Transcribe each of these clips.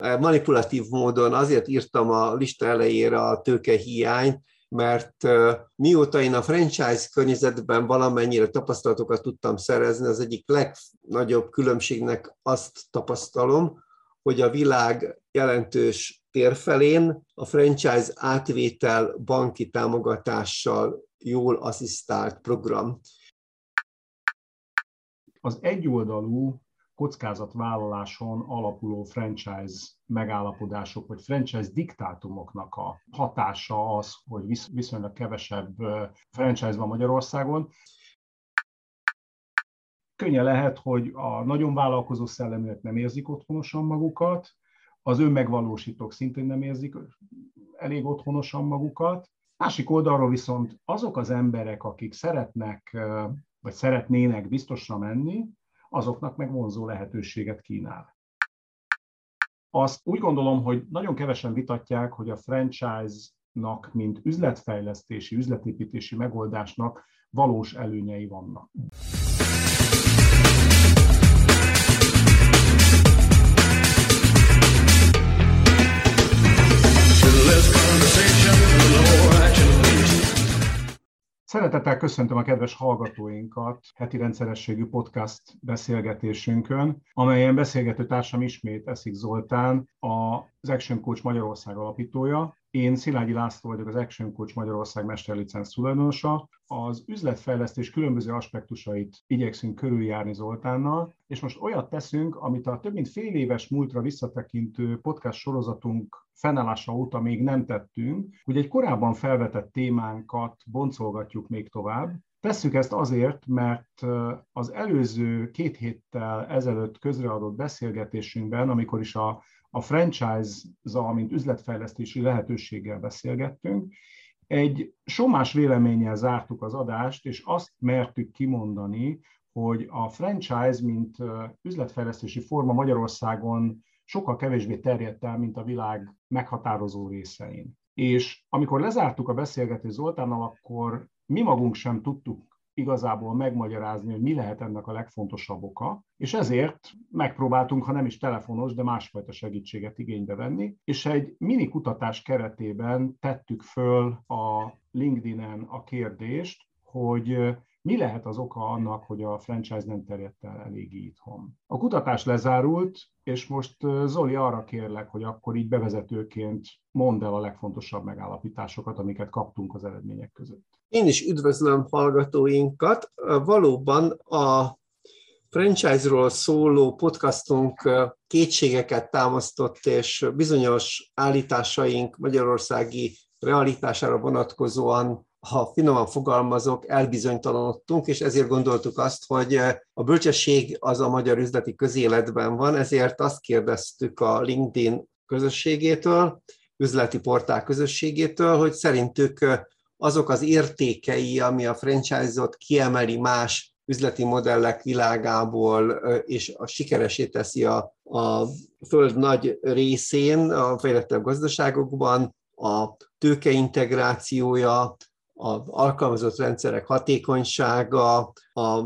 manipulatív módon azért írtam a lista elejére a tőkehiányt, mert mióta én a franchise környezetben valamennyire tapasztalatokat tudtam szerezni, az egyik legnagyobb különbségnek azt tapasztalom, hogy a világ jelentős térfelén a franchise átvétel banki támogatással jól asszisztált program. Az egyoldalú kockázatvállaláson alapuló franchise megállapodások, vagy franchise diktátumoknak a hatása az, hogy viszonylag kevesebb franchise van Magyarországon. Könnye lehet, hogy a nagyon vállalkozó szelleműek nem érzik otthonosan magukat, az önmegvalósítók szintén nem érzik elég otthonosan magukat. Másik oldalról viszont azok az emberek, akik szeretnek, vagy szeretnének biztosra menni, azoknak meg vonzó lehetőséget kínál. Azt úgy gondolom, hogy nagyon kevesen vitatják, hogy a franchise-nak, mint üzletfejlesztési, üzletépítési megoldásnak valós előnyei vannak. Szeretettel köszöntöm a kedves hallgatóinkat heti rendszerességű podcast beszélgetésünkön, amelyen beszélgető társam ismét Eszik Zoltán, az Action Coach Magyarország alapítója, én Szilágyi László vagyok, az Action Coach Magyarország mesterlicenc tulajdonosa. Az üzletfejlesztés különböző aspektusait igyekszünk körüljárni Zoltánnal, és most olyat teszünk, amit a több mint fél éves múltra visszatekintő podcast sorozatunk fennállása óta még nem tettünk, hogy egy korábban felvetett témánkat boncolgatjuk még tovább, Tesszük ezt azért, mert az előző két héttel ezelőtt közreadott beszélgetésünkben, amikor is a a franchise-zal, mint üzletfejlesztési lehetőséggel beszélgettünk. Egy somás véleménnyel zártuk az adást, és azt mertük kimondani, hogy a franchise, mint üzletfejlesztési forma Magyarországon sokkal kevésbé terjedt el, mint a világ meghatározó részein. És amikor lezártuk a beszélgetést Zoltánnal, akkor mi magunk sem tudtuk igazából megmagyarázni, hogy mi lehet ennek a legfontosabb oka, és ezért megpróbáltunk, ha nem is telefonos, de másfajta segítséget igénybe venni, és egy mini kutatás keretében tettük föl a LinkedIn-en a kérdést, hogy mi lehet az oka annak, hogy a franchise nem terjedt el eléggé itthon? A kutatás lezárult, és most Zoli arra kérlek, hogy akkor így bevezetőként mondd el a legfontosabb megállapításokat, amiket kaptunk az eredmények között. Én is üdvözlöm hallgatóinkat. Valóban a franchise-ról szóló podcastunk kétségeket támasztott, és bizonyos állításaink magyarországi realitására vonatkozóan ha finoman fogalmazok, elbizonytalanodtunk, és ezért gondoltuk azt, hogy a bölcsesség az a magyar üzleti közéletben van, ezért azt kérdeztük a LinkedIn közösségétől, üzleti portál közösségétől, hogy szerintük azok az értékei, ami a franchise-ot kiemeli más üzleti modellek világából, és a sikeresé teszi a, a föld nagy részén, a fejlettebb gazdaságokban, a tőkeintegrációja, az alkalmazott rendszerek hatékonysága, a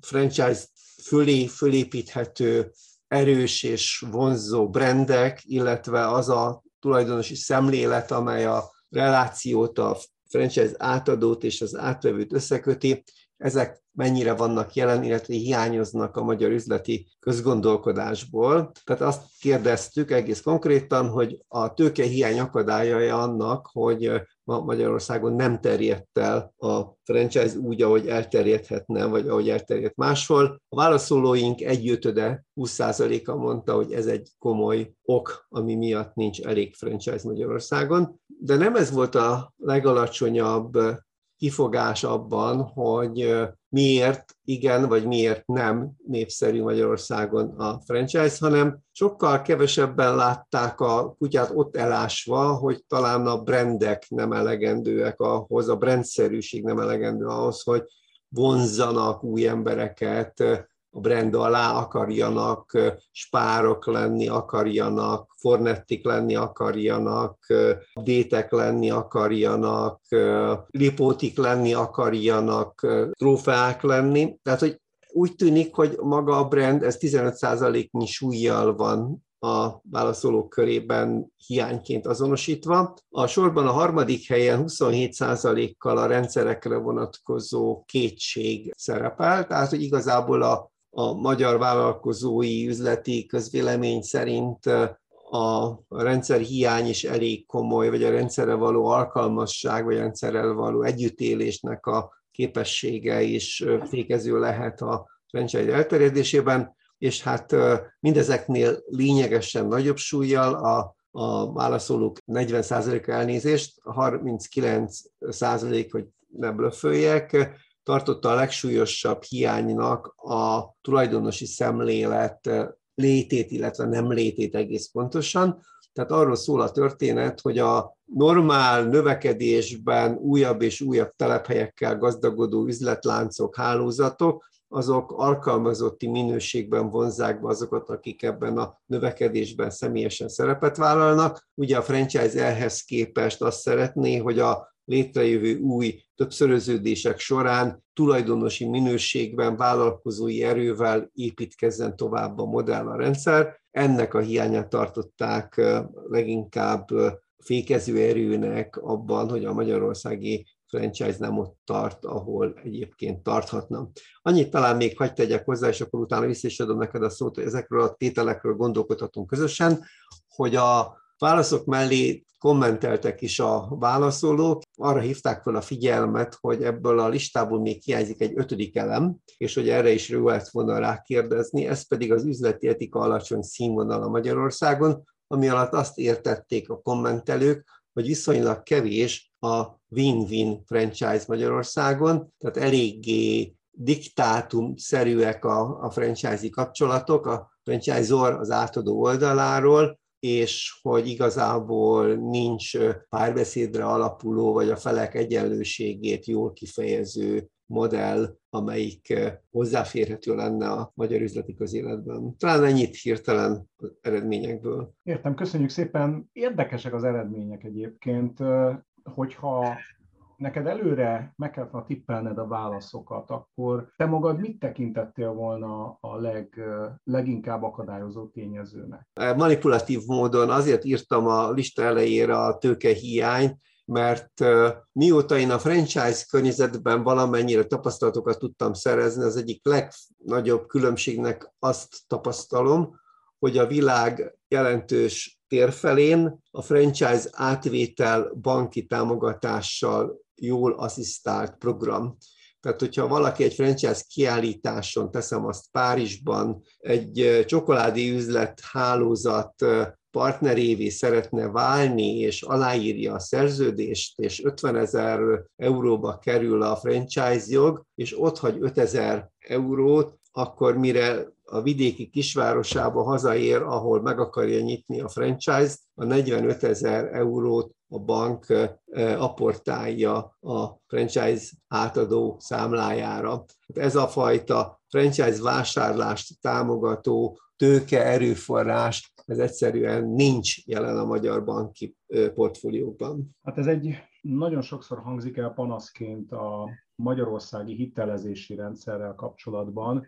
franchise fölé fölépíthető erős és vonzó brandek, illetve az a tulajdonosi szemlélet, amely a relációt, a franchise átadót és az átvevőt összeköti, ezek mennyire vannak jelen, illetve hiányoznak a magyar üzleti közgondolkodásból. Tehát azt kérdeztük egész konkrétan, hogy a tőkehiány akadályai annak, hogy ma Magyarországon nem terjedt el a franchise úgy, ahogy elterjedhetne, vagy ahogy elterjedt máshol. A válaszolóink egyötöde, 20%-a mondta, hogy ez egy komoly ok, ami miatt nincs elég franchise Magyarországon. De nem ez volt a legalacsonyabb kifogás abban, hogy miért igen, vagy miért nem népszerű Magyarországon a franchise, hanem sokkal kevesebben látták a kutyát ott elásva, hogy talán a brandek nem elegendőek ahhoz, a brandszerűség nem elegendő ahhoz, hogy vonzzanak új embereket, a brand alá akarjanak spárok lenni, akarjanak, fornettik lenni akarjanak, détek lenni akarjanak, lipótik lenni akarjanak, trófeák lenni. Tehát, hogy úgy tűnik, hogy maga a brand, ez 15%-nyi súlyjal van a válaszolók körében hiányként azonosítva. A sorban a harmadik helyen 27%-kal a rendszerekre vonatkozó kétség szerepel, tehát hogy igazából a, a magyar vállalkozói üzleti közvélemény szerint a rendszer hiány is elég komoly, vagy a rendszerre való alkalmasság, vagy a rendszerrel való együttélésnek a képessége is fékező lehet a franchise elterjedésében, és hát mindezeknél lényegesen nagyobb súlyjal a, a válaszolók 40%-a elnézést, 39% hogy ne blöfföljek, tartotta a legsúlyosabb hiánynak a tulajdonosi szemlélet létét, illetve nem létét egész pontosan. Tehát arról szól a történet, hogy a normál növekedésben újabb és újabb telephelyekkel gazdagodó üzletláncok, hálózatok, azok alkalmazotti minőségben vonzák be azokat, akik ebben a növekedésben személyesen szerepet vállalnak. Ugye a franchise ehhez képest azt szeretné, hogy a létrejövő új többszöröződések során tulajdonosi minőségben, vállalkozói erővel építkezzen tovább a modell a rendszer. Ennek a hiányát tartották leginkább fékező erőnek abban, hogy a magyarországi franchise nem ott tart, ahol egyébként tarthatna. Annyit talán még hagyd tegyek hozzá, és akkor utána vissza is adom neked a szót, hogy ezekről a tételekről gondolkodhatunk közösen, hogy a válaszok mellé kommenteltek is a válaszolók, arra hívták fel a figyelmet, hogy ebből a listából még hiányzik egy ötödik elem, és hogy erre is jó lett volna rákérdezni, ez pedig az üzleti etika alacsony színvonala Magyarországon, ami alatt azt értették a kommentelők, hogy viszonylag kevés a win-win franchise Magyarországon, tehát eléggé diktátumszerűek a, a franchise kapcsolatok, a franchisor az átadó oldaláról, és hogy igazából nincs párbeszédre alapuló, vagy a felek egyenlőségét jól kifejező modell, amelyik hozzáférhető lenne a magyar üzleti közéletben. Talán ennyit hirtelen eredményekből. Értem, köszönjük szépen. Érdekesek az eredmények egyébként. Hogyha neked előre meg kellett tippelned a válaszokat, akkor te magad mit tekintettél volna a leg, leginkább akadályozó tényezőnek? Manipulatív módon azért írtam a lista elejére a tőkehiányt, mert mióta én a franchise környezetben valamennyire tapasztalatokat tudtam szerezni, az egyik legnagyobb különbségnek azt tapasztalom, hogy a világ jelentős térfelén a franchise átvétel banki támogatással jól asszisztált program. Tehát, hogyha valaki egy franchise kiállításon, teszem azt Párizsban, egy csokoládé üzlet hálózat partnerévé szeretne válni, és aláírja a szerződést, és 50 ezer euróba kerül a franchise jog, és ott hagy 5 ezer eurót, akkor mire a vidéki kisvárosába hazaér, ahol meg akarja nyitni a franchise-t, a 45 ezer eurót a bank aportálja a franchise átadó számlájára. Ez a fajta franchise vásárlást támogató tőke erőforrás, ez egyszerűen nincs jelen a magyar banki portfóliókban. Hát ez egy nagyon sokszor hangzik el panaszként a magyarországi hitelezési rendszerrel kapcsolatban,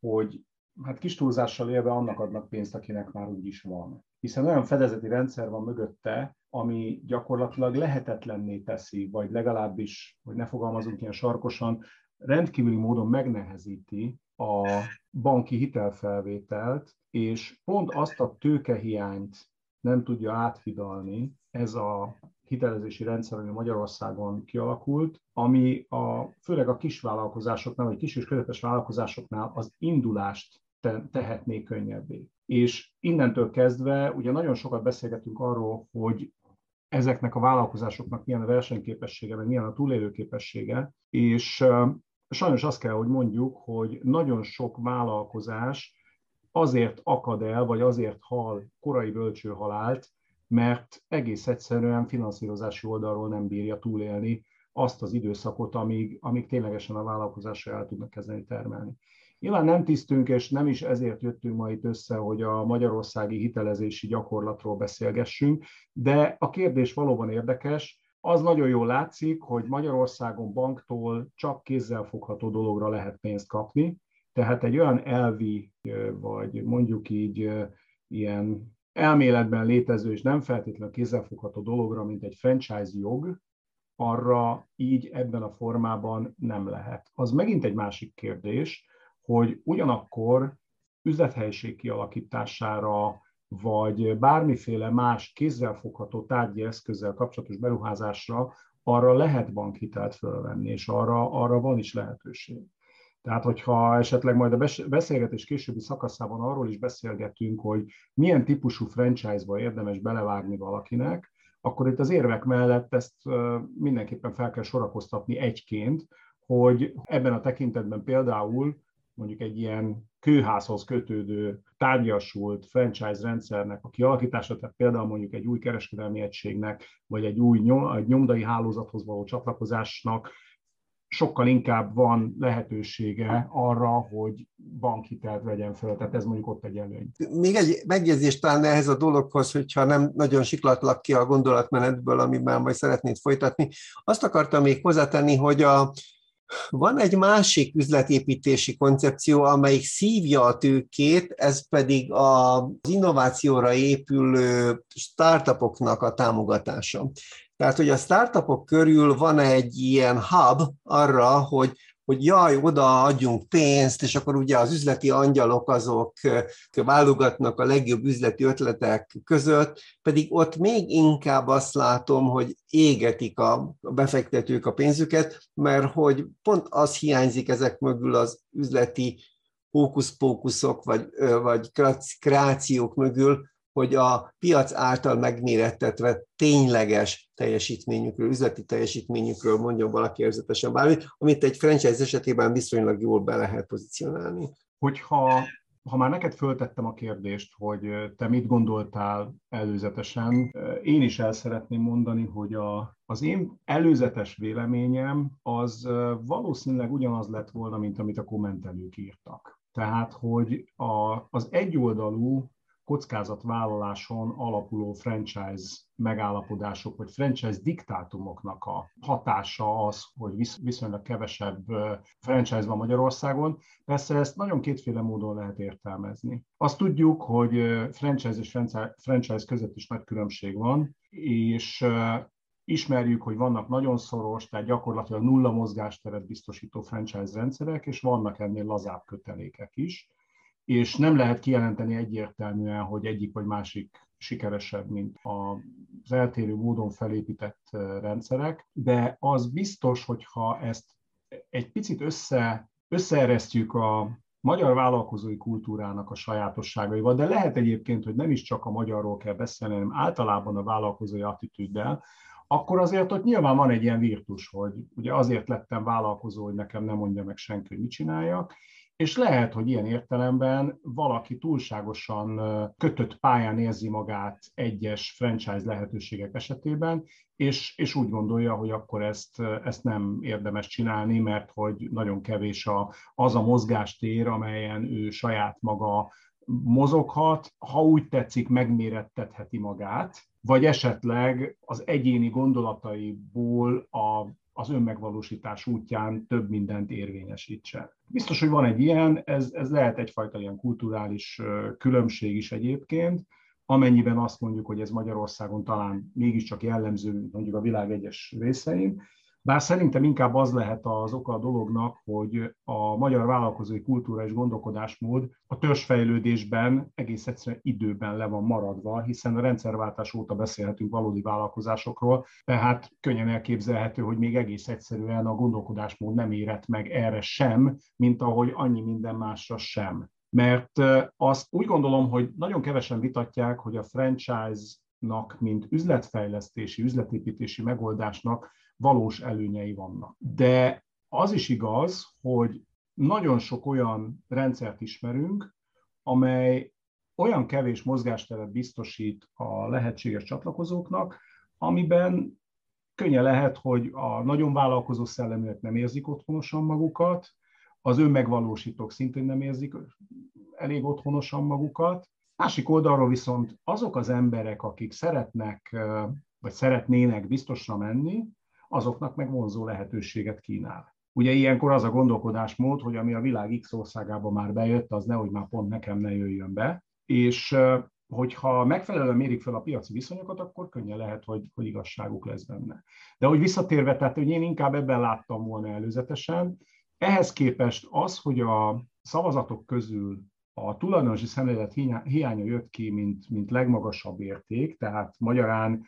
hogy hát kis túlzással élve annak adnak pénzt, akinek már úgy is van. Hiszen olyan fedezeti rendszer van mögötte, ami gyakorlatilag lehetetlenné teszi, vagy legalábbis, hogy ne fogalmazunk ilyen sarkosan, rendkívüli módon megnehezíti a banki hitelfelvételt, és pont azt a tőkehiányt nem tudja áthidalni ez a hitelezési rendszer, ami Magyarországon kialakult, ami a, főleg a kisvállalkozásoknál, vagy kis és közepes vállalkozásoknál az indulást te, tehetné könnyebbé. És innentől kezdve ugye nagyon sokat beszélgetünk arról, hogy ezeknek a vállalkozásoknak milyen a versenyképessége, meg milyen a túlélőképessége, és sajnos azt kell, hogy mondjuk, hogy nagyon sok vállalkozás azért akad el, vagy azért hal korai bölcső halált, mert egész egyszerűen finanszírozási oldalról nem bírja túlélni azt az időszakot, amíg, amíg ténylegesen a vállalkozásra el tudnak kezdeni termelni. Nyilván nem tisztünk, és nem is ezért jöttünk ma itt össze, hogy a magyarországi hitelezési gyakorlatról beszélgessünk, de a kérdés valóban érdekes. Az nagyon jól látszik, hogy Magyarországon banktól csak kézzelfogható dologra lehet pénzt kapni, tehát egy olyan elvi, vagy mondjuk így ilyen elméletben létező és nem feltétlenül kézzelfogható dologra, mint egy franchise jog, arra így ebben a formában nem lehet. Az megint egy másik kérdés, hogy ugyanakkor üzlethelyiség kialakítására, vagy bármiféle más kézzelfogható tárgyi eszközzel kapcsolatos beruházásra arra lehet bankhitelt fölvenni, és arra, arra van is lehetőség. Tehát, hogyha esetleg majd a beszélgetés későbbi szakaszában arról is beszélgetünk, hogy milyen típusú franchise-ba érdemes belevágni valakinek, akkor itt az érvek mellett ezt mindenképpen fel kell sorakoztatni egyként, hogy ebben a tekintetben például mondjuk egy ilyen kőházhoz kötődő, tárgyasult franchise rendszernek a kialakítása, tehát például mondjuk egy új kereskedelmi egységnek, vagy egy új nyom, egy nyomdai hálózathoz való csatlakozásnak sokkal inkább van lehetősége arra, hogy bankhitelt vegyen fel, tehát ez mondjuk ott egy előny. Még egy megjegyzés talán ehhez a dologhoz, hogyha nem nagyon siklatlak ki a gondolatmenetből, amiben majd szeretnéd folytatni. Azt akartam még hozzátenni, hogy a, van egy másik üzletépítési koncepció, amelyik szívja a tőkét, ez pedig az innovációra épülő startupoknak a támogatása. Tehát, hogy a startupok körül van egy ilyen hub arra, hogy hogy jaj, oda adjunk pénzt, és akkor ugye az üzleti angyalok azok válogatnak a legjobb üzleti ötletek között, pedig ott még inkább azt látom, hogy égetik a befektetők a pénzüket, mert hogy pont az hiányzik ezek mögül az üzleti hókuszpókuszok vagy, vagy kreációk mögül, hogy a piac által megmérettetve tényleges teljesítményükről, üzleti teljesítményükről mondjon valaki érzetesen bármit, amit egy franchise esetében viszonylag jól be lehet pozícionálni. Hogyha ha már neked föltettem a kérdést, hogy te mit gondoltál előzetesen, én is el szeretném mondani, hogy a, az én előzetes véleményem az valószínűleg ugyanaz lett volna, mint amit a kommentelők írtak. Tehát, hogy a, az egyoldalú kockázatvállaláson alapuló franchise megállapodások, vagy franchise diktátumoknak a hatása az, hogy viszonylag kevesebb franchise van Magyarországon. Persze ezt nagyon kétféle módon lehet értelmezni. Azt tudjuk, hogy franchise és franchise között is nagy különbség van, és ismerjük, hogy vannak nagyon szoros, tehát gyakorlatilag nulla mozgásteret biztosító franchise rendszerek, és vannak ennél lazább kötelékek is és nem lehet kijelenteni egyértelműen, hogy egyik vagy másik sikeresebb, mint az eltérő módon felépített rendszerek, de az biztos, hogyha ezt egy picit össze, összeeresztjük a magyar vállalkozói kultúrának a sajátosságaival, de lehet egyébként, hogy nem is csak a magyarról kell beszélni, hanem általában a vállalkozói attitűddel, akkor azért ott nyilván van egy ilyen virtus, hogy ugye azért lettem vállalkozó, hogy nekem nem mondja meg senki, hogy mit csináljak, és lehet, hogy ilyen értelemben valaki túlságosan kötött pályán érzi magát egyes franchise lehetőségek esetében, és, és úgy gondolja, hogy akkor ezt, ezt nem érdemes csinálni, mert hogy nagyon kevés a, az a mozgástér, amelyen ő saját maga mozoghat, ha úgy tetszik, megmérettetheti magát, vagy esetleg az egyéni gondolataiból a az önmegvalósítás útján több mindent érvényesítse. Biztos, hogy van egy ilyen, ez, ez lehet egyfajta ilyen kulturális különbség is egyébként, amennyiben azt mondjuk, hogy ez Magyarországon talán mégiscsak jellemző mondjuk a világ egyes részein, bár szerintem inkább az lehet az oka a dolognak, hogy a magyar vállalkozói kultúra és gondolkodásmód a törzsfejlődésben egész egyszerűen időben le van maradva, hiszen a rendszerváltás óta beszélhetünk valódi vállalkozásokról, tehát könnyen elképzelhető, hogy még egész egyszerűen a gondolkodásmód nem érett meg erre sem, mint ahogy annyi minden másra sem. Mert azt úgy gondolom, hogy nagyon kevesen vitatják, hogy a franchise-nak, mint üzletfejlesztési, üzletépítési megoldásnak valós előnyei vannak. De az is igaz, hogy nagyon sok olyan rendszert ismerünk, amely olyan kevés mozgásteret biztosít a lehetséges csatlakozóknak, amiben könnye lehet, hogy a nagyon vállalkozó szelleműek nem érzik otthonosan magukat, az önmegvalósítók szintén nem érzik elég otthonosan magukat. Másik oldalról viszont azok az emberek, akik szeretnek, vagy szeretnének biztosra menni, azoknak meg vonzó lehetőséget kínál. Ugye ilyenkor az a gondolkodásmód, hogy ami a világ X országában már bejött, az nehogy már pont nekem ne jöjjön be, és hogyha megfelelően mérik fel a piaci viszonyokat, akkor könnyen lehet, hogy, hogy igazságuk lesz benne. De hogy visszatérve, tehát hogy én inkább ebben láttam volna előzetesen, ehhez képest az, hogy a szavazatok közül a tulajdonosi szemlélet hiánya jött ki, mint, mint legmagasabb érték, tehát magyarán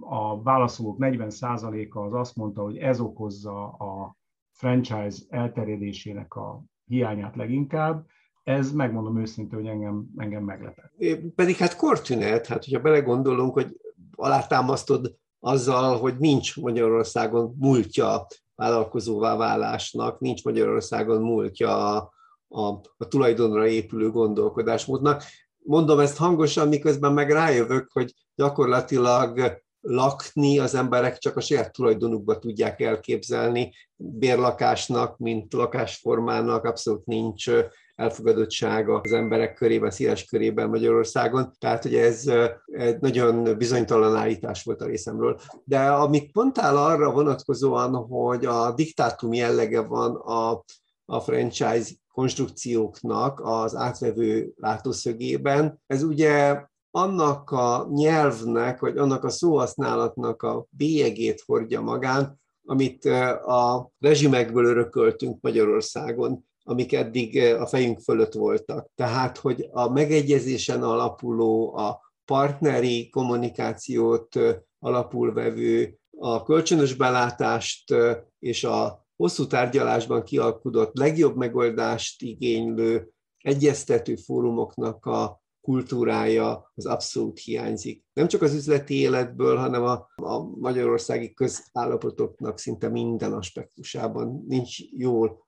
a válaszolók 40%-a az azt mondta, hogy ez okozza a franchise elterjedésének a hiányát leginkább, ez megmondom őszintén, hogy engem, engem meglepett. Pedig hát kortünet, hát hogyha belegondolunk, hogy alátámasztod azzal, hogy nincs Magyarországon múltja vállalkozóvá válásnak, nincs Magyarországon múltja a, a, a tulajdonra épülő gondolkodásmódnak. Mondom ezt hangosan, miközben meg rájövök, hogy gyakorlatilag lakni az emberek csak a saját tulajdonukba tudják elképzelni. Bérlakásnak, mint lakásformának abszolút nincs elfogadottsága az emberek körében, széles körében Magyarországon. Tehát, hogy ez egy nagyon bizonytalan állítás volt a részemről. De amit mondtál arra vonatkozóan, hogy a diktátum jellege van a, a franchise konstrukcióknak az átvevő látószögében, ez ugye annak a nyelvnek, vagy annak a szóhasználatnak a bélyegét hordja magán, amit a rezsimekből örököltünk Magyarországon amik eddig a fejünk fölött voltak. Tehát, hogy a megegyezésen alapuló, a partneri kommunikációt alapul vevő, a kölcsönös belátást és a hosszú tárgyalásban kialkudott legjobb megoldást igénylő egyeztető fórumoknak a kultúrája az abszolút hiányzik. Nem csak az üzleti életből, hanem a, a magyarországi közállapotoknak szinte minden aspektusában nincs jól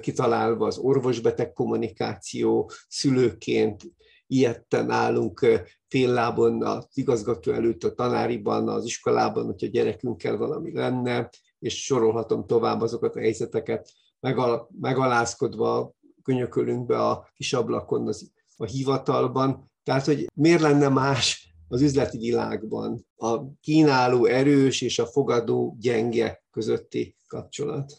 kitalálva az orvosbeteg kommunikáció, szülőként ilyetten állunk féllábon az igazgató előtt a tanáriban, az iskolában, hogyha gyerekünkkel valami lenne, és sorolhatom tovább azokat a helyzeteket, megalázkodva könyökölünk be a kis ablakon az, a hivatalban. Tehát, hogy miért lenne más az üzleti világban a kínáló erős és a fogadó gyenge közötti kapcsolat?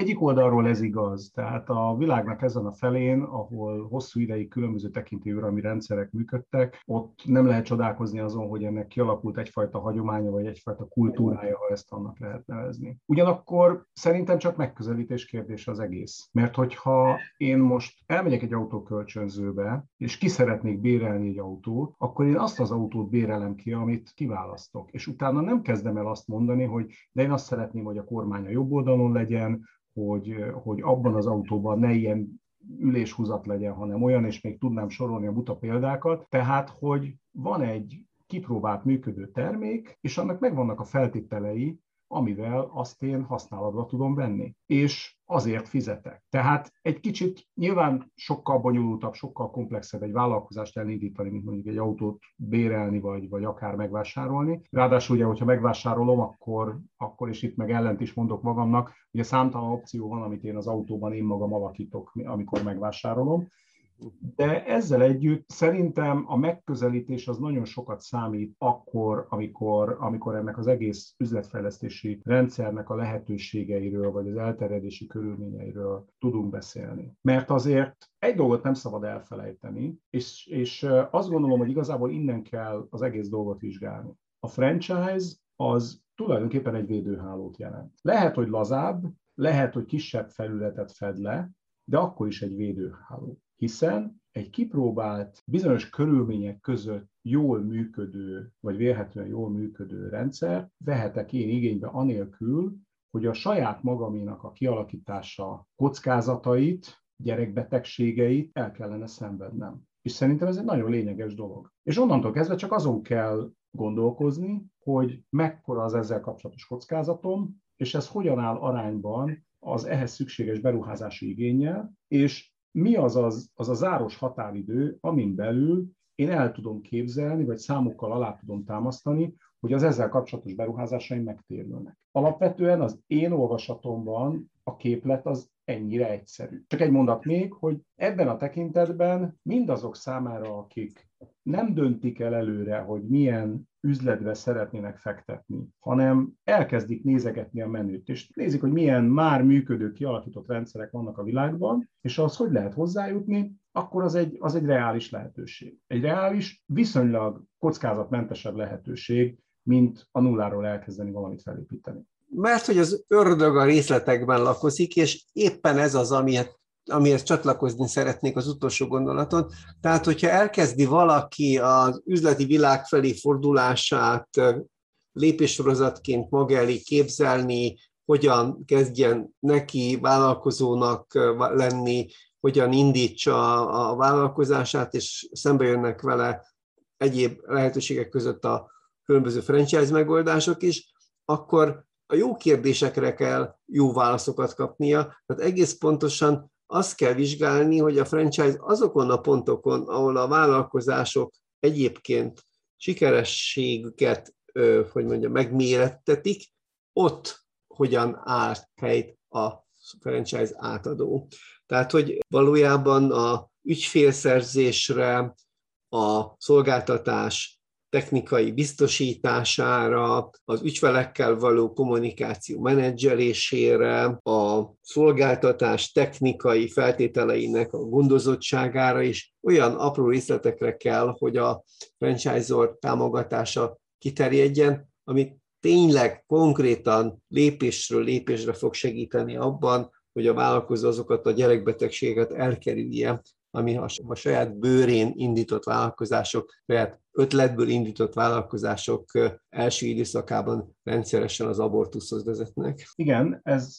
Egyik oldalról ez igaz, tehát a világnak ezen a felén, ahol hosszú ideig különböző tekintélyuralmi rendszerek működtek, ott nem lehet csodálkozni azon, hogy ennek kialakult egyfajta hagyománya, vagy egyfajta kultúrája, ha ezt annak lehet nevezni. Ugyanakkor szerintem csak megközelítés kérdése az egész. Mert hogyha én most elmegyek egy autókölcsönzőbe, és ki szeretnék bérelni egy autót, akkor én azt az autót bérelem ki, amit kiválasztok. És utána nem kezdem el azt mondani, hogy de én azt szeretném, hogy a kormány a jobb oldalon legyen, hogy, hogy abban az autóban ne ilyen üléshúzat legyen, hanem olyan, és még tudnám sorolni a buta példákat, tehát, hogy van egy kipróbált működő termék, és annak megvannak a feltételei, amivel azt én használatba tudom venni. És azért fizetek. Tehát egy kicsit nyilván sokkal bonyolultabb, sokkal komplexebb egy vállalkozást elindítani, mint mondjuk egy autót bérelni, vagy, vagy akár megvásárolni. Ráadásul ugye, hogyha megvásárolom, akkor, akkor is itt meg ellent is mondok magamnak, ugye számtalan opció van, amit én az autóban én magam alakítok, amikor megvásárolom, de ezzel együtt szerintem a megközelítés az nagyon sokat számít akkor, amikor, amikor ennek az egész üzletfejlesztési rendszernek a lehetőségeiről, vagy az elterjedési körülményeiről tudunk beszélni. Mert azért egy dolgot nem szabad elfelejteni, és, és azt gondolom, hogy igazából innen kell az egész dolgot vizsgálni. A franchise az tulajdonképpen egy védőhálót jelent. Lehet, hogy lazább, lehet, hogy kisebb felületet fed le, de akkor is egy védőháló hiszen egy kipróbált, bizonyos körülmények között jól működő, vagy vélhetően jól működő rendszer vehetek én igénybe anélkül, hogy a saját magaménak a kialakítása kockázatait, gyerekbetegségeit el kellene szenvednem. És szerintem ez egy nagyon lényeges dolog. És onnantól kezdve csak azon kell gondolkozni, hogy mekkora az ezzel kapcsolatos kockázatom, és ez hogyan áll arányban az ehhez szükséges beruházási igényel, és mi az az, az a záros határidő, amin belül én el tudom képzelni, vagy számokkal alá tudom támasztani, hogy az ezzel kapcsolatos beruházásaim megtérülnek. Alapvetően az én olvasatomban a képlet az ennyire egyszerű. Csak egy mondat még, hogy ebben a tekintetben mindazok számára, akik nem döntik el előre, hogy milyen üzletbe szeretnének fektetni, hanem elkezdik nézegetni a menüt, és nézik, hogy milyen már működő, kialakított rendszerek vannak a világban, és az hogy lehet hozzájutni, akkor az egy, az egy reális lehetőség. Egy reális, viszonylag kockázatmentesebb lehetőség, mint a nulláról elkezdeni valamit felépíteni. Mert hogy az ördög a részletekben lakozik, és éppen ez az, amihez, amihez csatlakozni szeretnék az utolsó gondolaton. Tehát, hogyha elkezdi valaki az üzleti világ felé fordulását lépéssorozatként maga elé képzelni, hogyan kezdjen neki vállalkozónak lenni, hogyan indítsa a vállalkozását, és szembe jönnek vele egyéb lehetőségek között a különböző franchise megoldások is, akkor a jó kérdésekre kell jó válaszokat kapnia. Tehát egész pontosan azt kell vizsgálni, hogy a franchise azokon a pontokon, ahol a vállalkozások egyébként sikerességüket, hogy mondja, megmérettetik, ott hogyan áll helyt a franchise átadó. Tehát, hogy valójában a ügyfélszerzésre, a szolgáltatás technikai biztosítására, az ügyfelekkel való kommunikáció menedzselésére, a szolgáltatás technikai feltételeinek a gondozottságára is olyan apró részletekre kell, hogy a franchisor támogatása kiterjedjen, amit tényleg konkrétan lépésről lépésre fog segíteni abban, hogy a vállalkozó azokat a gyerekbetegséget elkerülje, ami a saját bőrén indított vállalkozások, saját ötletből indított vállalkozások első időszakában rendszeresen az abortuszhoz vezetnek. Igen, ez,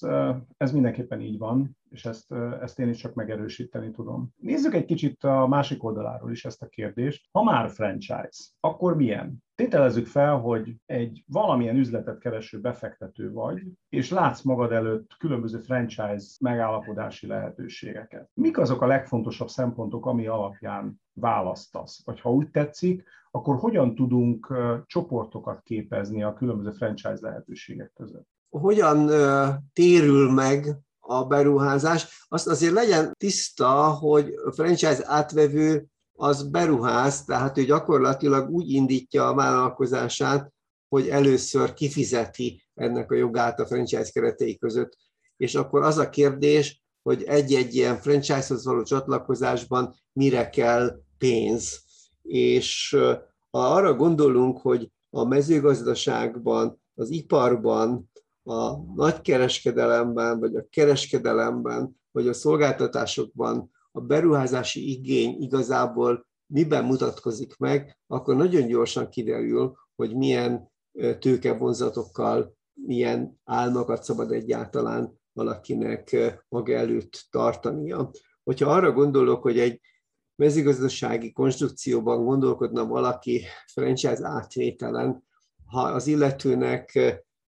ez mindenképpen így van, és ezt, ezt én is csak megerősíteni tudom. Nézzük egy kicsit a másik oldaláról is ezt a kérdést. Ha már franchise, akkor milyen? Tételezzük fel, hogy egy valamilyen üzletet kereső befektető vagy, és látsz magad előtt különböző franchise megállapodási lehetőségeket. Mik azok a legfontosabb szempontok, ami alapján választasz? Vagy ha úgy tetszik, akkor hogyan tudunk csoportokat képezni a különböző franchise lehetőségek között? Hogyan térül meg a beruházás? Azt azért legyen tiszta, hogy a franchise átvevő az beruház, tehát ő gyakorlatilag úgy indítja a vállalkozását, hogy először kifizeti ennek a jogát a franchise keretei között. És akkor az a kérdés, hogy egy-egy ilyen franchise-hoz való csatlakozásban mire kell pénz. És ha arra gondolunk, hogy a mezőgazdaságban, az iparban, a nagykereskedelemben, vagy a kereskedelemben, vagy a szolgáltatásokban a beruházási igény igazából miben mutatkozik meg, akkor nagyon gyorsan kiderül, hogy milyen tőkevonzatokkal, milyen álmokat szabad egyáltalán valakinek maga előtt tartania. Hogyha arra gondolok, hogy egy mezőgazdasági konstrukcióban gondolkodna valaki franchise átvételen, ha az illetőnek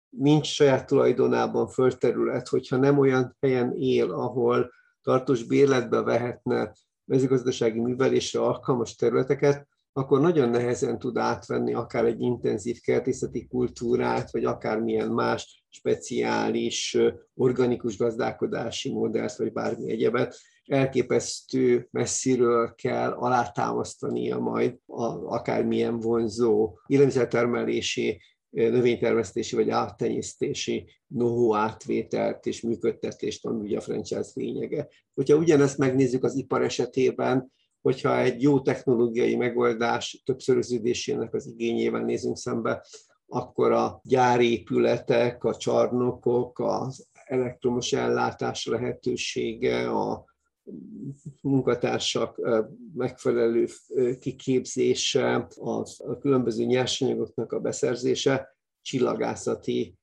nincs saját tulajdonában földterület, hogyha nem olyan helyen él, ahol tartós bérletbe vehetne mezőgazdasági művelésre alkalmas területeket, akkor nagyon nehezen tud átvenni akár egy intenzív kertészeti kultúrát, vagy akármilyen más speciális organikus gazdálkodási modellt, vagy bármi egyebet. Elképesztő messziről kell alátámasztania majd a, akármilyen vonzó élelmiszertermelési növénytermesztési vagy áttenyésztési know átvételt és működtetést, ami ugye a franchise lényege. Hogyha ugyanezt megnézzük az ipar esetében, hogyha egy jó technológiai megoldás többszöröződésének az igényével nézünk szembe, akkor a gyárépületek, a csarnokok, az elektromos ellátás lehetősége, a munkatársak megfelelő kiképzése, a különböző nyersanyagoknak a beszerzése csillagászati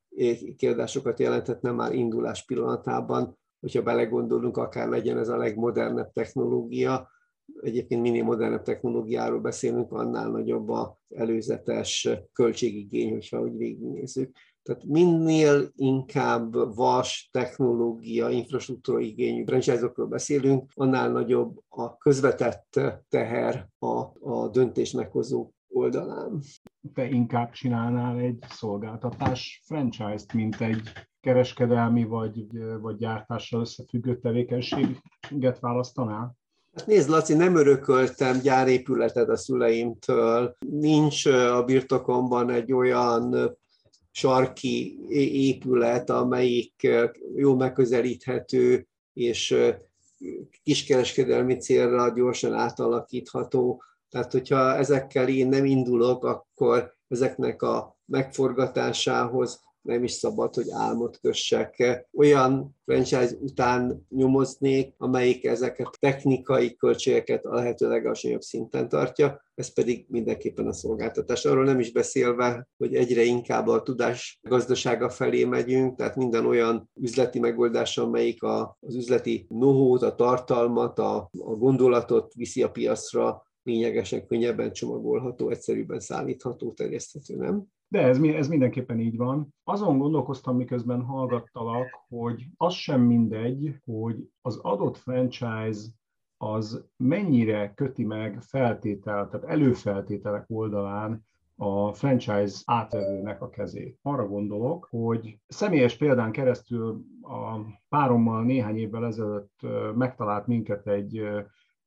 kiadásokat jelenthetne már indulás pillanatában, hogyha belegondolunk, akár legyen ez a legmodernebb technológia, egyébként minél modernebb technológiáról beszélünk, annál nagyobb az előzetes költségigény, hogyha úgy végignézzük. Tehát minél inkább vas technológia, infrastruktúra igényű franchise beszélünk, annál nagyobb a közvetett teher a, a döntés meghozó oldalán. Te inkább csinálnál egy szolgáltatás franchise-t, mint egy kereskedelmi vagy, vagy gyártással összefüggő tevékenységet választanál? Hát nézd, Laci, nem örököltem gyárépületet a szüleimtől. Nincs a birtokomban egy olyan sarki épület, amelyik jó megközelíthető, és kiskereskedelmi célra gyorsan átalakítható. Tehát, hogyha ezekkel én nem indulok, akkor ezeknek a megforgatásához nem is szabad, hogy álmot kössek. Olyan franchise után nyomoznék, amelyik ezeket technikai költségeket a lehető legalacsonyabb szinten tartja, ez pedig mindenképpen a szolgáltatás. Arról nem is beszélve, hogy egyre inkább a tudás gazdasága felé megyünk, tehát minden olyan üzleti megoldás, amelyik a, az üzleti nohót, a tartalmat, a, a gondolatot viszi a piacra, lényegesen könnyebben csomagolható, egyszerűbben szállítható, terjeszthető, nem? De ez, ez mindenképpen így van. Azon gondolkoztam, miközben hallgattalak, hogy az sem mindegy, hogy az adott franchise az mennyire köti meg feltétel, tehát előfeltételek oldalán a franchise átvevőnek a kezét. Arra gondolok, hogy személyes példán keresztül a párommal néhány évvel ezelőtt megtalált minket egy,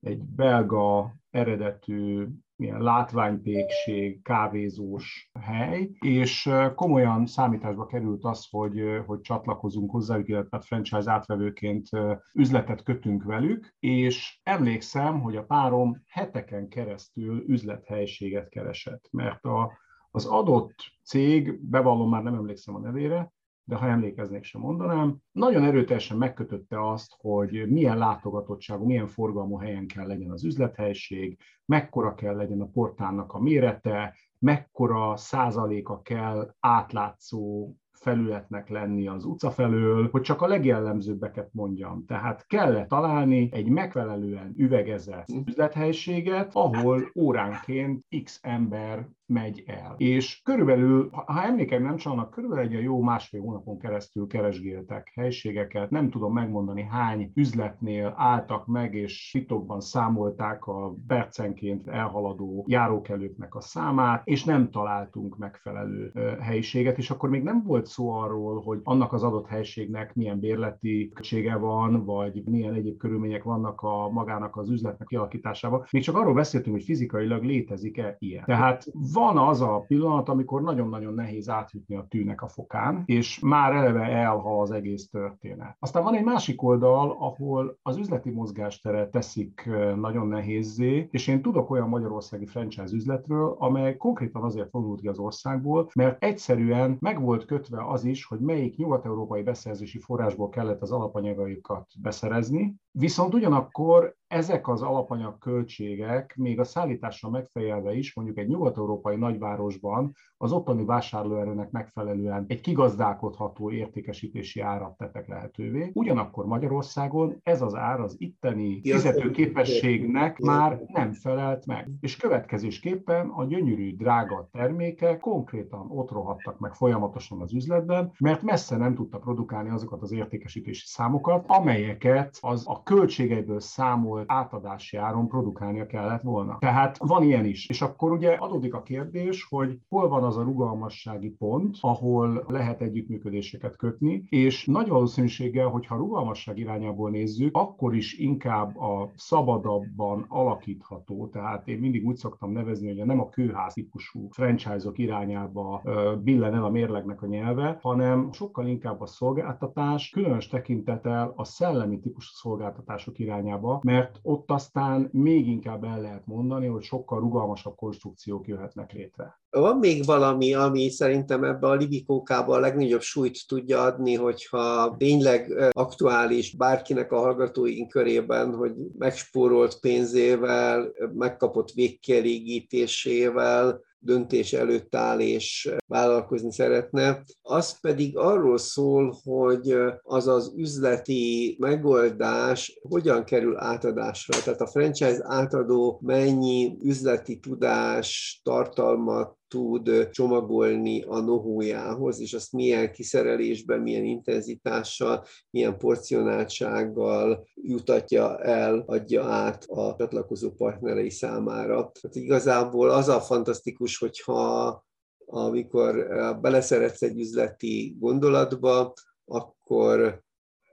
egy belga eredetű ilyen látványpékség, kávézós hely, és komolyan számításba került az, hogy, hogy csatlakozunk hozzájuk, illetve franchise átvevőként üzletet kötünk velük, és emlékszem, hogy a párom heteken keresztül üzlethelységet keresett, mert a, az adott cég, bevallom már nem emlékszem a nevére, de ha emlékeznék sem mondanám, nagyon erőteljesen megkötötte azt, hogy milyen látogatottságú, milyen forgalmú helyen kell legyen az üzlethelyiség, mekkora kell legyen a portálnak a mérete, mekkora százaléka kell átlátszó felületnek lenni az utca felől, hogy csak a legjellemzőbbeket mondjam. Tehát kellett találni egy megfelelően üvegezett üzlethelyiséget, ahol óránként x ember megy el. És körülbelül, ha emlékeim nem csalnak, körülbelül egy jó másfél hónapon keresztül keresgéltek helységeket, nem tudom megmondani hány üzletnél álltak meg, és titokban számolták a percenként elhaladó járókelőknek a számát, és nem találtunk megfelelő helyiséget, és akkor még nem volt szó arról, hogy annak az adott helységnek milyen bérleti költsége van, vagy milyen egyéb körülmények vannak a magának az üzletnek kialakításában. Még csak arról beszéltünk, hogy fizikailag létezik-e ilyen. Tehát van az a pillanat, amikor nagyon-nagyon nehéz átjutni a tűnek a fokán, és már eleve elhal az egész történet. Aztán van egy másik oldal, ahol az üzleti mozgástere teszik nagyon nehézé, és én tudok olyan magyarországi franchise üzletről, amely konkrétan azért vonult ki az országból, mert egyszerűen meg volt kötve az is, hogy melyik nyugat-európai beszerzési forrásból kellett az alapanyagaikat beszerezni, viszont ugyanakkor ezek az alapanyag költségek még a szállításra megfejelve is, mondjuk egy nyugat-európai nagyvárosban az ottani vásárlóerőnek megfelelően egy kigazdálkodható értékesítési árat tettek lehetővé. Ugyanakkor Magyarországon ez az ár az itteni fizetőképességnek már nem felelt meg. És következésképpen a gyönyörű, drága termékek konkrétan ott rohadtak meg folyamatosan az üzletben, mert messze nem tudta produkálni azokat az értékesítési számokat, amelyeket az a költségeiből számolt átadási áron produkálnia kellett volna. Tehát van ilyen is. És akkor ugye adódik a kérdés, hogy hol van az a rugalmassági pont, ahol lehet együttműködéseket kötni, és nagy valószínűséggel, hogyha rugalmasság irányából nézzük, akkor is inkább a szabadabban alakítható, tehát én mindig úgy szoktam nevezni, hogy nem a kőház típusú franchise-ok irányába billen el a mérlegnek a nyelve, hanem sokkal inkább a szolgáltatás, különös tekintetel a szellemi típusú szolgáltatások irányába, mert mert ott aztán még inkább el lehet mondani, hogy sokkal rugalmasabb konstrukciók jöhetnek létre. Van még valami, ami szerintem ebbe a libikókába a legnagyobb súlyt tudja adni, hogyha tényleg aktuális bárkinek a hallgatóink körében, hogy megspórolt pénzével, megkapott végkielégítésével, döntés előtt áll és vállalkozni szeretne. Az pedig arról szól, hogy az az üzleti megoldás hogyan kerül átadásra. Tehát a franchise átadó mennyi üzleti tudás, tartalmat tud csomagolni a nohójához, és azt milyen kiszerelésben, milyen intenzitással, milyen porcionáltsággal jutatja el, adja át a csatlakozó partnerei számára. Tehát igazából az a fantasztikus, hogyha amikor beleszeretsz egy üzleti gondolatba, akkor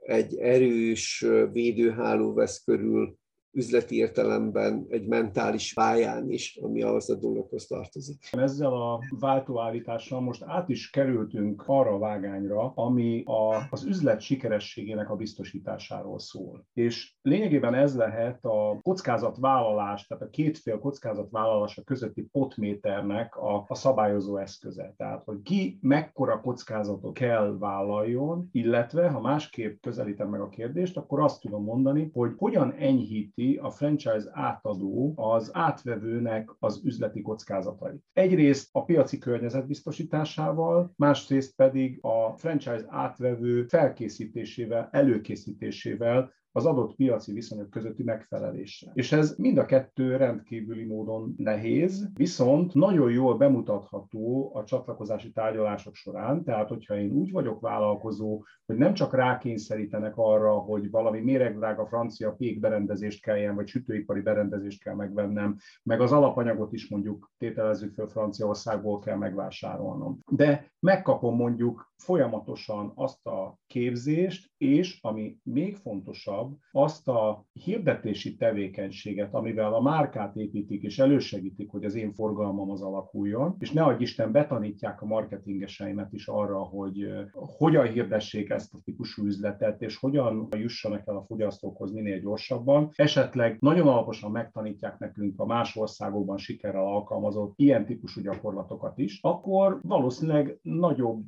egy erős védőháló vesz körül üzleti értelemben egy mentális pályán is, ami ahhoz a dologhoz tartozik. Ezzel a váltóállítással most át is kerültünk arra a vágányra, ami a, az üzlet sikerességének a biztosításáról szól. És lényegében ez lehet a kockázatvállalás, tehát a két fél kockázatvállalása közötti potméternek a, a szabályozó eszköze. Tehát, hogy ki mekkora kockázatot kell vállaljon, illetve, ha másképp közelítem meg a kérdést, akkor azt tudom mondani, hogy hogyan enyhíti a franchise átadó az átvevőnek az üzleti kockázatait. Egyrészt a piaci környezet biztosításával, másrészt pedig a franchise átvevő felkészítésével, előkészítésével az adott piaci viszonyok közötti megfelelésre. És ez mind a kettő rendkívüli módon nehéz, viszont nagyon jól bemutatható a csatlakozási tárgyalások során, tehát hogyha én úgy vagyok vállalkozó, hogy nem csak rákényszerítenek arra, hogy valami méregdrága francia pék berendezést kelljen, vagy sütőipari berendezést kell megvennem, meg az alapanyagot is mondjuk tételezzük föl Franciaországból kell megvásárolnom. De megkapom mondjuk folyamatosan azt a képzést, és ami még fontosabb, azt a hirdetési tevékenységet, amivel a márkát építik és elősegítik, hogy az én forgalmam az alakuljon, és ne Isten betanítják a marketingeseimet is arra, hogy hogyan hirdessék ezt a típusú üzletet, és hogyan jussanak el a fogyasztókhoz minél gyorsabban. Esetleg nagyon alaposan megtanítják nekünk a más országokban sikerrel alkalmazott ilyen típusú gyakorlatokat is, akkor valószínűleg nagyobb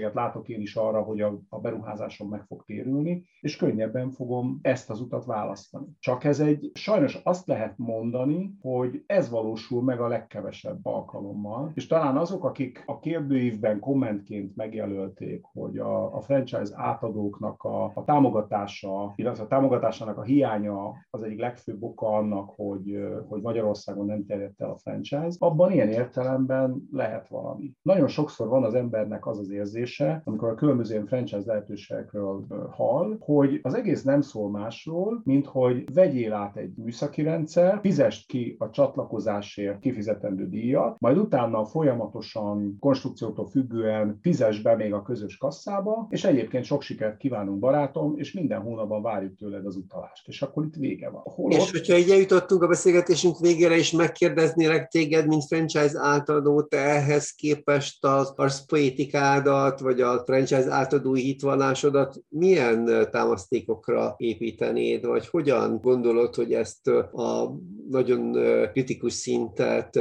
lehetőséget látok én is arra, hogy a, a beruházásom meg fog térülni, és könnyebben fogom ezt az utat választani. Csak ez egy, sajnos azt lehet mondani, hogy ez valósul meg a legkevesebb alkalommal, és talán azok, akik a kérdőívben kommentként megjelölték, hogy a, a franchise átadóknak a, a támogatása, illetve a támogatásának a hiánya az egyik legfőbb oka annak, hogy, hogy Magyarországon nem terjedt el a franchise, abban ilyen értelemben lehet valami. Nagyon sokszor van az embernek az az érzése, amikor a különböző franchise lehetőségekről hall, hogy az egész nem szól másról, mint hogy vegyél át egy műszaki rendszer, fizest ki a csatlakozásért kifizetendő díjat, majd utána folyamatosan konstrukciótól függően fizes be még a közös kasszába, és egyébként sok sikert kívánunk barátom, és minden hónapban várjuk tőled az utalást. És akkor itt vége van. Holott... És hogyha így eljutottunk a beszélgetésünk végére, és megkérdeznélek téged, mint franchise átadó, te ehhez képest az arszpoétikádat, vagy a franchise átadói hitvallásodat milyen támasztékokra építenéd, vagy hogyan gondolod, hogy ezt a nagyon kritikus szintet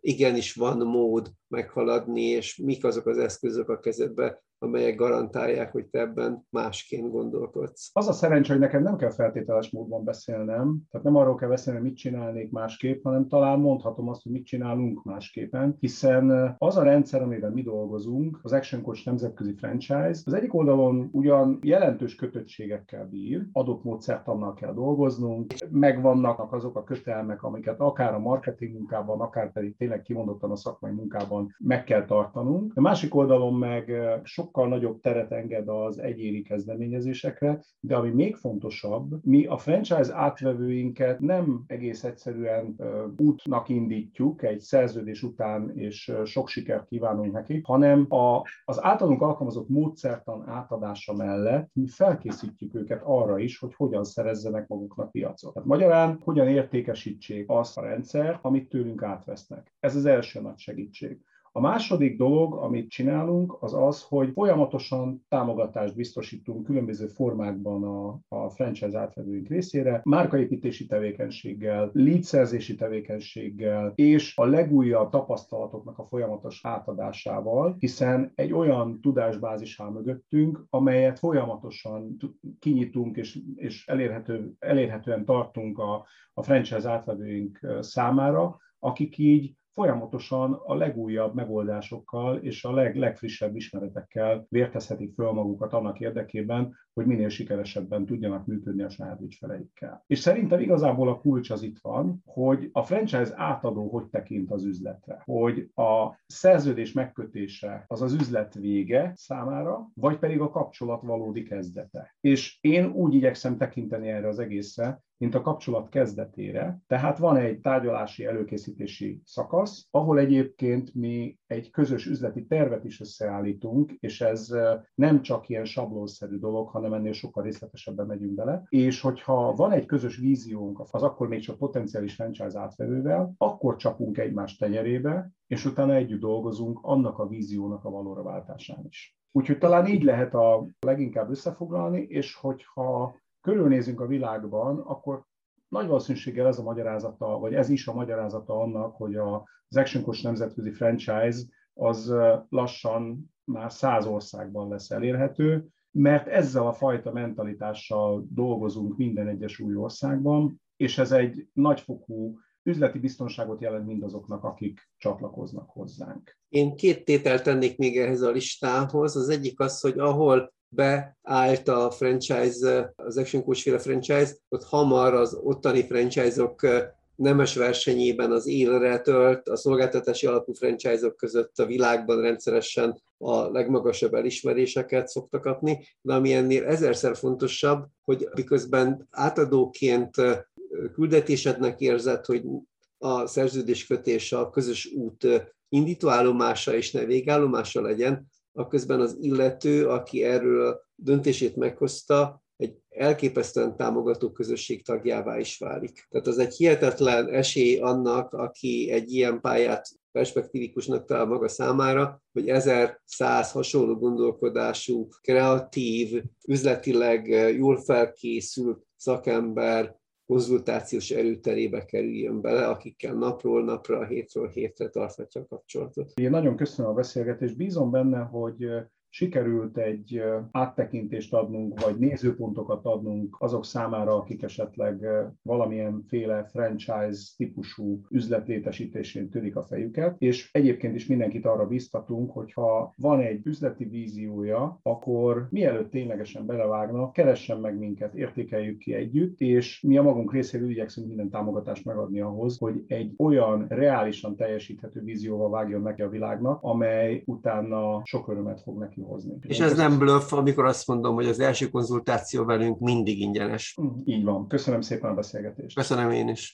igenis van mód meghaladni, és mik azok az eszközök a kezedbe, amelyek garantálják, hogy te ebben másként gondolkodsz. Az a szerencsé, hogy nekem nem kell feltételes módon beszélnem, tehát nem arról kell beszélni, hogy mit csinálnék másképp, hanem talán mondhatom azt, hogy mit csinálunk másképpen, hiszen az a rendszer, amiben mi dolgozunk, az Action Coach nemzetközi franchise, az egyik oldalon ugyan jelentős kötöttségekkel bír, adott módszertannal kell dolgoznunk, megvannak azok a kötelmek, amiket akár a marketing munkában, akár pedig tényleg kimondottan a szakmai munkában meg kell tartanunk. A másik oldalon meg sok sokkal nagyobb teret enged az egyéni kezdeményezésekre, de ami még fontosabb, mi a franchise átvevőinket nem egész egyszerűen útnak indítjuk egy szerződés után, és sok sikert kívánunk nekik, hanem a, az általunk alkalmazott módszertan átadása mellett mi felkészítjük őket arra is, hogy hogyan szerezzenek maguknak piacot. Tehát magyarán hogyan értékesítsék azt a rendszer, amit tőlünk átvesznek. Ez az első nagy segítség. A második dolog, amit csinálunk, az az, hogy folyamatosan támogatást biztosítunk különböző formákban a, a franchise átvevőink részére, márkaépítési tevékenységgel, leadszerzési tevékenységgel, és a legújabb tapasztalatoknak a folyamatos átadásával, hiszen egy olyan tudásbázis áll mögöttünk, amelyet folyamatosan kinyitunk és, és elérhető, elérhetően tartunk a, a franchise átvevőink számára, akik így folyamatosan a legújabb megoldásokkal és a leg, legfrissebb ismeretekkel vértezhetik föl magukat annak érdekében, hogy minél sikeresebben tudjanak működni a saját ügyfeleikkel. És szerintem igazából a kulcs az itt van, hogy a franchise átadó hogy tekint az üzletre, hogy a szerződés megkötése az az üzlet vége számára, vagy pedig a kapcsolat valódi kezdete. És én úgy igyekszem tekinteni erre az egészre, mint a kapcsolat kezdetére. Tehát van egy tárgyalási előkészítési szakasz, ahol egyébként mi egy közös üzleti tervet is összeállítunk, és ez nem csak ilyen sablonszerű dolog, hanem ennél sokkal részletesebben megyünk bele. És hogyha van egy közös víziónk az akkor még csak potenciális franchise átvevővel, akkor csapunk egymás tenyerébe, és utána együtt dolgozunk annak a víziónak a valóra váltásán is. Úgyhogy talán így lehet a leginkább összefoglalni, és hogyha körülnézünk a világban, akkor nagy valószínűséggel ez a magyarázata, vagy ez is a magyarázata annak, hogy az Action Coach nemzetközi franchise az lassan már száz országban lesz elérhető, mert ezzel a fajta mentalitással dolgozunk minden egyes új országban, és ez egy nagyfokú üzleti biztonságot jelent mindazoknak, akik csatlakoznak hozzánk. Én két tételt tennék még ehhez a listához. Az egyik az, hogy ahol beállt a franchise, az Action Coach féle franchise, ott hamar az ottani franchise-ok nemes versenyében az élre tölt, a szolgáltatási alapú franchise-ok között a világban rendszeresen a legmagasabb elismeréseket szoktak kapni, de ami ennél ezerszer fontosabb, hogy miközben átadóként küldetésednek érzed, hogy a szerződéskötés a közös út indítóállomása és ne végállomása legyen, akközben az illető, aki erről a döntését meghozta, egy elképesztően támogató közösség tagjává is válik. Tehát az egy hihetetlen esély annak, aki egy ilyen pályát perspektívikusnak talál maga számára, hogy 1100 hasonló gondolkodású, kreatív, üzletileg jól felkészült szakember konzultációs erőterébe kerüljön bele, akikkel napról napra, hétről hétre tarthatja a kapcsolatot. Én nagyon köszönöm a beszélgetést. Bízom benne, hogy sikerült egy áttekintést adnunk, vagy nézőpontokat adnunk azok számára, akik esetleg valamilyen féle franchise típusú üzletlétesítésén törik a fejüket, és egyébként is mindenkit arra biztatunk, hogy ha van egy üzleti víziója, akkor mielőtt ténylegesen belevágnak, keressen meg minket, értékeljük ki együtt, és mi a magunk részéről igyekszünk minden támogatást megadni ahhoz, hogy egy olyan reálisan teljesíthető vízióval vágjon neki a világnak, amely utána sok örömet fog neki kihozni. És ez nem bluff, amikor azt mondom, hogy az első konzultáció velünk mindig ingyenes. Így van. Köszönöm szépen a beszélgetést. Köszönöm én is.